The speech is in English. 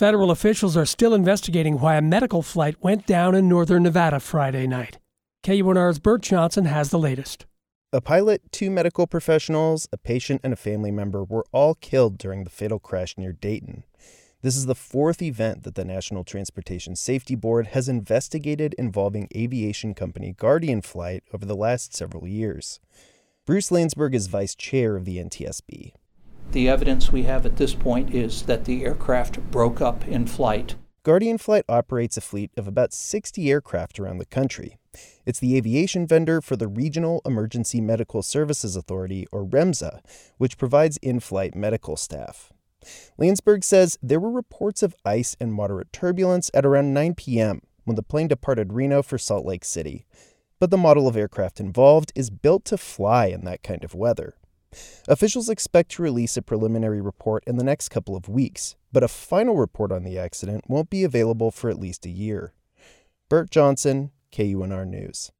Federal officials are still investigating why a medical flight went down in northern Nevada Friday night. KUNR's Bert Johnson has the latest. A pilot, two medical professionals, a patient, and a family member were all killed during the fatal crash near Dayton. This is the fourth event that the National Transportation Safety Board has investigated involving aviation company Guardian Flight over the last several years. Bruce Landsberg is vice chair of the NTSB. The evidence we have at this point is that the aircraft broke up in flight. Guardian Flight operates a fleet of about 60 aircraft around the country. It's the aviation vendor for the Regional Emergency Medical Services Authority, or REMSA, which provides in flight medical staff. Landsberg says there were reports of ice and moderate turbulence at around 9 p.m. when the plane departed Reno for Salt Lake City. But the model of aircraft involved is built to fly in that kind of weather. Officials expect to release a preliminary report in the next couple of weeks, but a final report on the accident won't be available for at least a year. Bert Johnson, KUNR News.